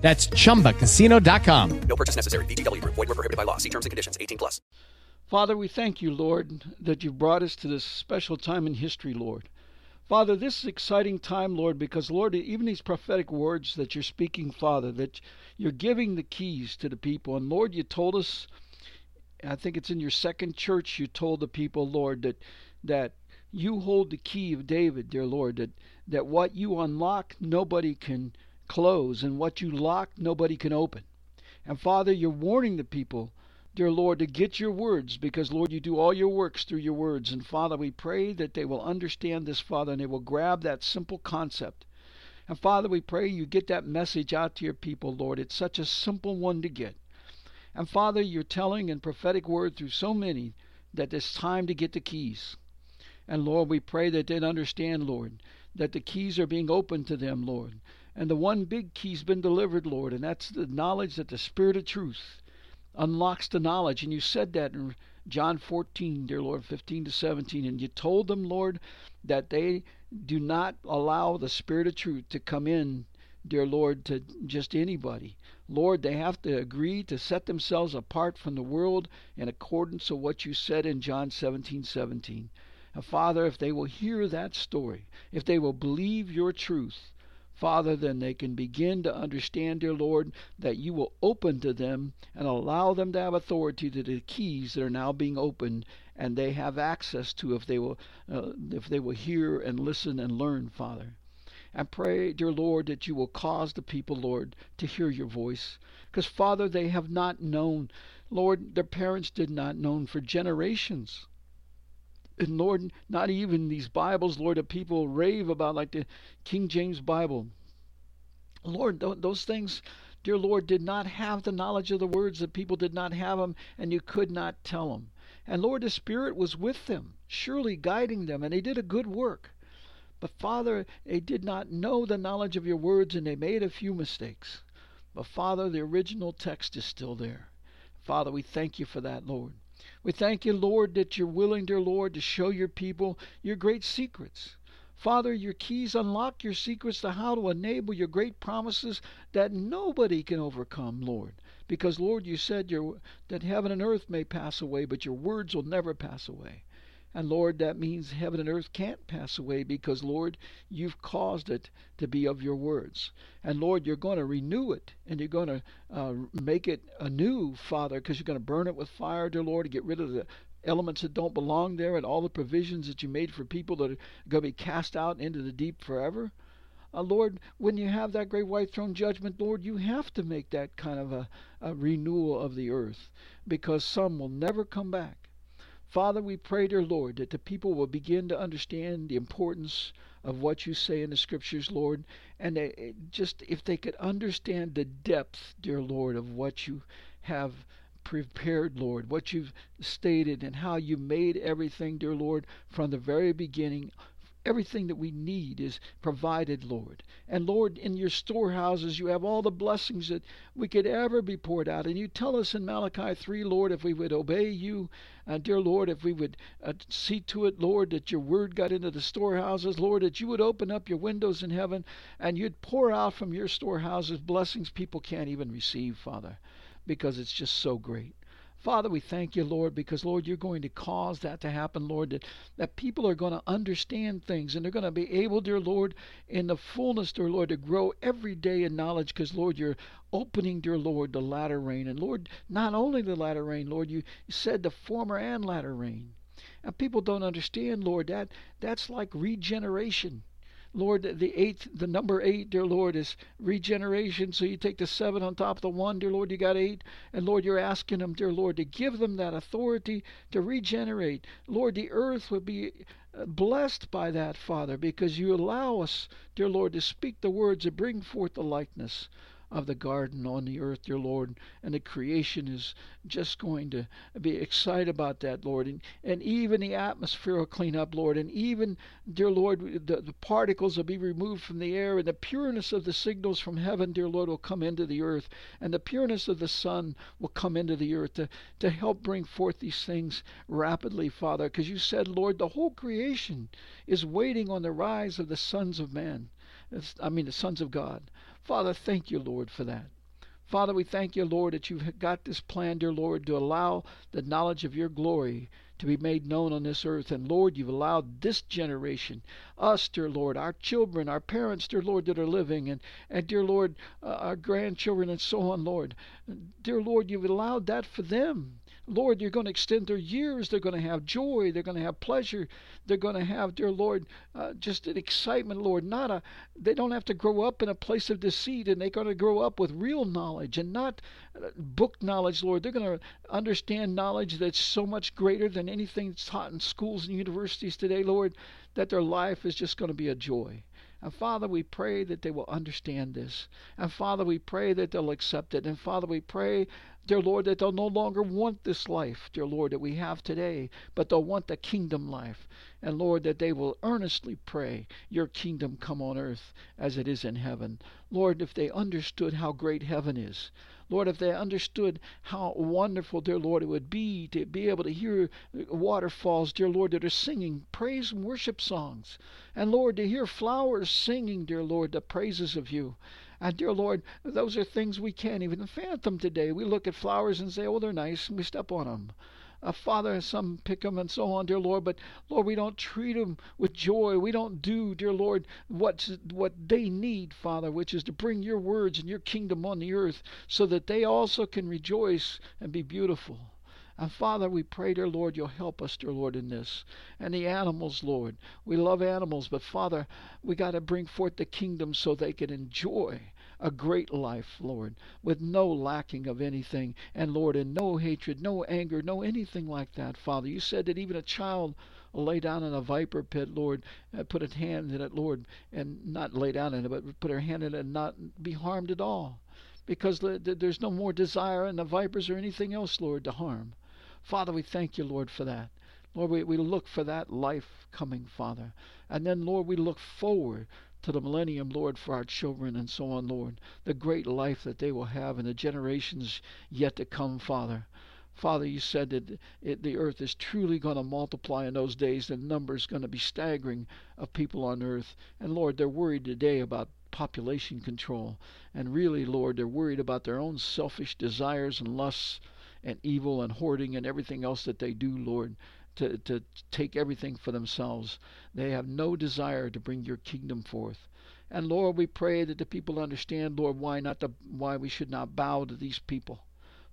That's chumbacasino.com. No purchase necessary. VGW Group. Void were prohibited by law. See terms and conditions. 18 plus. Father, we thank you, Lord, that you've brought us to this special time in history, Lord. Father, this is exciting time, Lord, because, Lord, even these prophetic words that you're speaking, Father, that you're giving the keys to the people. And, Lord, you told us, I think it's in your second church, you told the people, Lord, that that you hold the key of David, dear Lord, that, that what you unlock, nobody can close, and what you lock, nobody can open. And Father, you're warning the people, dear Lord, to get your words, because, Lord, you do all your works through your words. And Father, we pray that they will understand this, Father, and they will grab that simple concept. And Father, we pray you get that message out to your people, Lord. It's such a simple one to get. And Father, you're telling in prophetic word through so many that it's time to get the keys. And Lord, we pray that they'd understand, Lord, that the keys are being opened to them, Lord. And the one big key's been delivered, Lord, and that's the knowledge that the Spirit of truth unlocks the knowledge. And you said that in John 14, dear Lord, 15 to 17. And you told them, Lord, that they do not allow the Spirit of truth to come in, dear Lord, to just anybody. Lord, they have to agree to set themselves apart from the world in accordance with what you said in John 17, 17. And Father, if they will hear that story, if they will believe your truth, Father, then they can begin to understand, dear Lord, that you will open to them and allow them to have authority to the keys that are now being opened and they have access to if they will uh, if they will hear and listen and learn, Father. And pray, dear Lord, that you will cause the people, Lord, to hear your voice. Because, Father, they have not known. Lord, their parents did not know for generations. And Lord, not even these Bibles, Lord, that people rave about, like the King James Bible. Lord, those things, dear Lord, did not have the knowledge of the words. that people did not have them, and you could not tell them. And Lord, the Spirit was with them, surely guiding them, and they did a good work. But Father, they did not know the knowledge of your words, and they made a few mistakes. But Father, the original text is still there. Father, we thank you for that, Lord. We thank you, Lord, that you're willing, dear Lord, to show your people your great secrets. Father, your keys unlock your secrets to how to enable your great promises that nobody can overcome, Lord. Because, Lord, you said your, that heaven and earth may pass away, but your words will never pass away. And Lord, that means heaven and earth can't pass away because, Lord, you've caused it to be of your words. And Lord, you're going to renew it and you're going to uh, make it anew, Father, because you're going to burn it with fire, dear Lord, to get rid of the elements that don't belong there and all the provisions that you made for people that are going to be cast out into the deep forever. Uh, Lord, when you have that great white throne judgment, Lord, you have to make that kind of a, a renewal of the earth because some will never come back. Father, we pray, dear Lord, that the people will begin to understand the importance of what you say in the scriptures, Lord, and just if they could understand the depth, dear Lord, of what you have prepared, Lord, what you've stated and how you made everything, dear Lord, from the very beginning Everything that we need is provided, Lord. And Lord, in your storehouses, you have all the blessings that we could ever be poured out. And you tell us in Malachi 3, Lord, if we would obey you, uh, dear Lord, if we would uh, see to it, Lord, that your word got into the storehouses, Lord, that you would open up your windows in heaven and you'd pour out from your storehouses blessings people can't even receive, Father, because it's just so great. Father, we thank you, Lord, because, Lord, you're going to cause that to happen, Lord, that, that people are going to understand things and they're going to be able, dear Lord, in the fullness, dear Lord, to grow every day in knowledge because, Lord, you're opening, dear Lord, the latter rain. And, Lord, not only the latter rain, Lord, you said the former and latter rain. And people don't understand, Lord, that that's like regeneration. Lord, the eighth, the number eight, dear Lord, is regeneration. So you take the seven on top of the one, dear Lord, you got eight. And Lord, you're asking them, dear Lord, to give them that authority to regenerate. Lord, the earth would be uh, blessed by that, Father, because you allow us, dear Lord, to speak the words that bring forth the likeness of the garden on the earth, dear Lord. And the creation is just going to be excited about that, Lord. And, and even the atmosphere will clean up, Lord. And even, dear Lord, the, the particles will be removed from the air. And the pureness of the signals from heaven, dear Lord, will come into the earth. And the pureness of the sun will come into the earth to, to help bring forth these things rapidly, Father. Because you said, Lord, the whole creation is waiting on the rise of the sons of man. I mean, the sons of God. Father, thank you, Lord, for that. Father, we thank you, Lord, that you've got this plan, dear Lord, to allow the knowledge of your glory to be made known on this earth. And Lord, you've allowed this generation, us, dear Lord, our children, our parents, dear Lord, that are living, and, and dear Lord, uh, our grandchildren, and so on, Lord. Dear Lord, you've allowed that for them. Lord, you're going to extend their years. They're going to have joy. They're going to have pleasure. They're going to have, dear Lord, uh, just an excitement, Lord. Not a, they don't have to grow up in a place of deceit, and they're going to grow up with real knowledge and not uh, book knowledge, Lord. They're going to understand knowledge that's so much greater than anything that's taught in schools and universities today, Lord, that their life is just going to be a joy. And Father, we pray that they will understand this. And Father, we pray that they'll accept it. And Father, we pray dear Lord, that they'll no longer want this life, dear Lord, that we have today, but they'll want the kingdom life. And Lord, that they will earnestly pray, Your kingdom come on earth as it is in heaven. Lord, if they understood how great heaven is, Lord, if they understood how wonderful, dear Lord, it would be to be able to hear waterfalls, dear Lord, that are singing praise and worship songs. And Lord, to hear flowers singing, dear Lord, the praises of you. And dear Lord, those are things we can't even fathom today. We look at flowers and say, oh, they're nice, and we step on them. Uh, Father, some pick them and so on, dear Lord, but Lord, we don't treat them with joy. We don't do, dear Lord, what what they need, Father, which is to bring your words and your kingdom on the earth so that they also can rejoice and be beautiful. And Father, we pray, dear Lord, you'll help us, dear Lord, in this. And the animals, Lord. We love animals, but Father, we got to bring forth the kingdom so they can enjoy a great life, Lord, with no lacking of anything. And Lord, and no hatred, no anger, no anything like that, Father. You said that even a child lay down in a viper pit, Lord, put a hand in it, Lord, and not lay down in it, but put her hand in it and not be harmed at all. Because there's no more desire in the vipers or anything else, Lord, to harm. Father, we thank you, Lord, for that. Lord, we, we look for that life coming, Father. And then, Lord, we look forward to the millennium, Lord, for our children and so on, Lord. The great life that they will have in the generations yet to come, Father. Father, you said that it, the earth is truly going to multiply in those days. The number is going to be staggering of people on earth. And Lord, they're worried today about population control. And really, Lord, they're worried about their own selfish desires and lusts and evil and hoarding and everything else that they do, Lord, to, to take everything for themselves. They have no desire to bring your kingdom forth. And Lord, we pray that the people understand, Lord, why not the, why we should not bow to these people.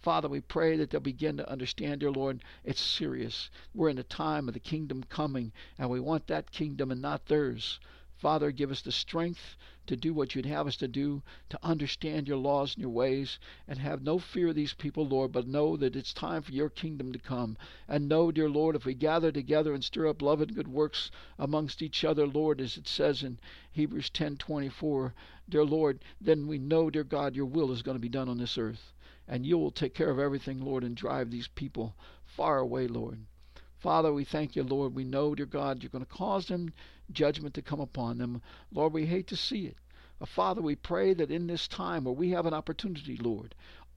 Father, we pray that they'll begin to understand, dear Lord, it's serious. We're in a time of the kingdom coming, and we want that kingdom and not theirs. Father, give us the strength to do what you'd have us to do, to understand your laws and your ways, and have no fear of these people, Lord, but know that it's time for your kingdom to come. And know, dear Lord, if we gather together and stir up love and good works amongst each other, Lord, as it says in Hebrews 10:24, dear Lord, then we know, dear God, your will is going to be done on this earth. And you will take care of everything, Lord, and drive these people far away, Lord. Father, we thank you, Lord. We know, dear God, you're going to cause them judgment to come upon them. Lord, we hate to see it. Father, we pray that in this time where we have an opportunity, Lord,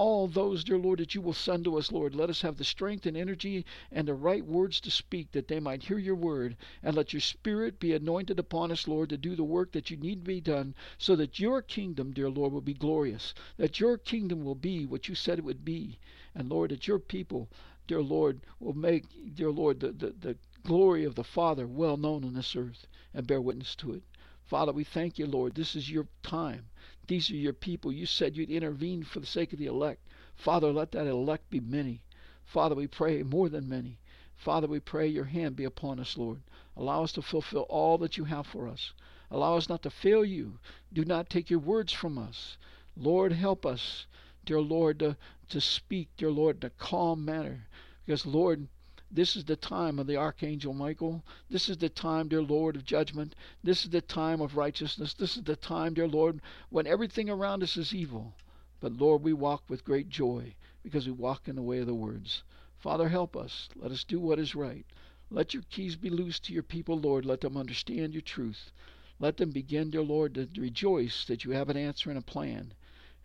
all those, dear Lord, that you will send to us, Lord, let us have the strength and energy and the right words to speak that they might hear your word. And let your spirit be anointed upon us, Lord, to do the work that you need to be done so that your kingdom, dear Lord, will be glorious. That your kingdom will be what you said it would be. And Lord, that your people, dear Lord, will make, dear Lord, the, the, the glory of the Father well known on this earth and bear witness to it. Father, we thank you, Lord. This is your time. These are your people. You said you'd intervene for the sake of the elect. Father, let that elect be many. Father, we pray more than many. Father, we pray your hand be upon us, Lord. Allow us to fulfill all that you have for us. Allow us not to fail you. Do not take your words from us. Lord, help us, dear Lord, to, to speak, dear Lord, in a calm manner. Because, Lord, This is the time of the Archangel Michael. This is the time, dear Lord, of judgment. This is the time of righteousness. This is the time, dear Lord, when everything around us is evil. But Lord, we walk with great joy because we walk in the way of the words. Father, help us. Let us do what is right. Let your keys be loose to your people, Lord. Let them understand your truth. Let them begin, dear Lord, to rejoice that you have an answer and a plan.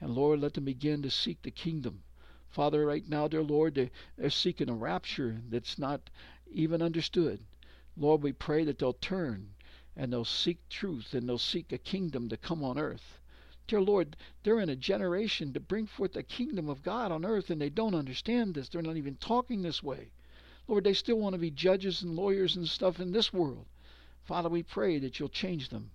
And Lord, let them begin to seek the kingdom. Father, right now, dear Lord, they, they're seeking a rapture that's not even understood. Lord, we pray that they'll turn and they'll seek truth and they'll seek a kingdom to come on earth. Dear Lord, they're in a generation to bring forth the kingdom of God on earth, and they don't understand this. They're not even talking this way. Lord, they still want to be judges and lawyers and stuff in this world. Father, we pray that you'll change them.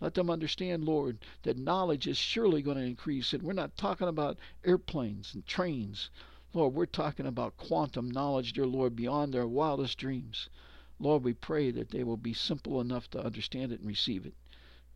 Let them understand, Lord, that knowledge is surely going to increase. And we're not talking about airplanes and trains. Lord, we're talking about quantum knowledge, dear Lord, beyond their wildest dreams. Lord, we pray that they will be simple enough to understand it and receive it.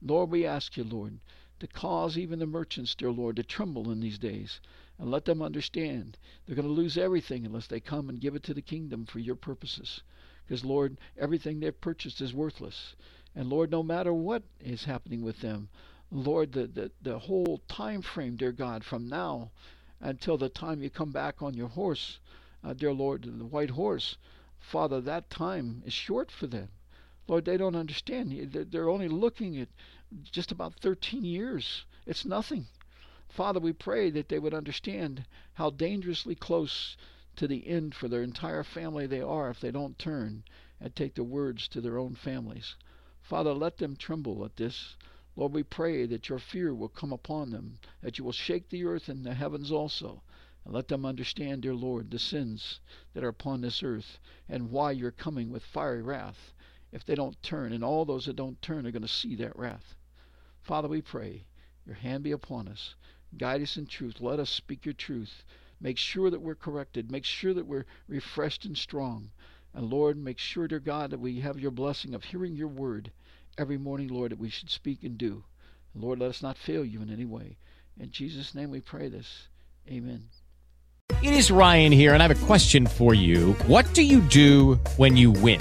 Lord, we ask you, Lord, to cause even the merchants, dear Lord, to tremble in these days. And let them understand they're going to lose everything unless they come and give it to the kingdom for your purposes. Because, Lord, everything they've purchased is worthless. And Lord, no matter what is happening with them, Lord, the, the, the whole time frame, dear God, from now until the time you come back on your horse, uh, dear Lord, the white horse, Father, that time is short for them. Lord, they don't understand. They're only looking at just about 13 years. It's nothing. Father, we pray that they would understand how dangerously close to the end for their entire family they are if they don't turn and take the words to their own families. Father, let them tremble at this. Lord, we pray that your fear will come upon them, that you will shake the earth and the heavens also, and let them understand, dear Lord, the sins that are upon this earth and why you're coming with fiery wrath if they don't turn. And all those that don't turn are going to see that wrath. Father, we pray your hand be upon us. Guide us in truth. Let us speak your truth. Make sure that we're corrected. Make sure that we're refreshed and strong. And Lord, make sure, dear God, that we have your blessing of hearing your word every morning, Lord, that we should speak and do. Lord, let us not fail you in any way. In Jesus' name we pray this. Amen. It is Ryan here, and I have a question for you. What do you do when you win?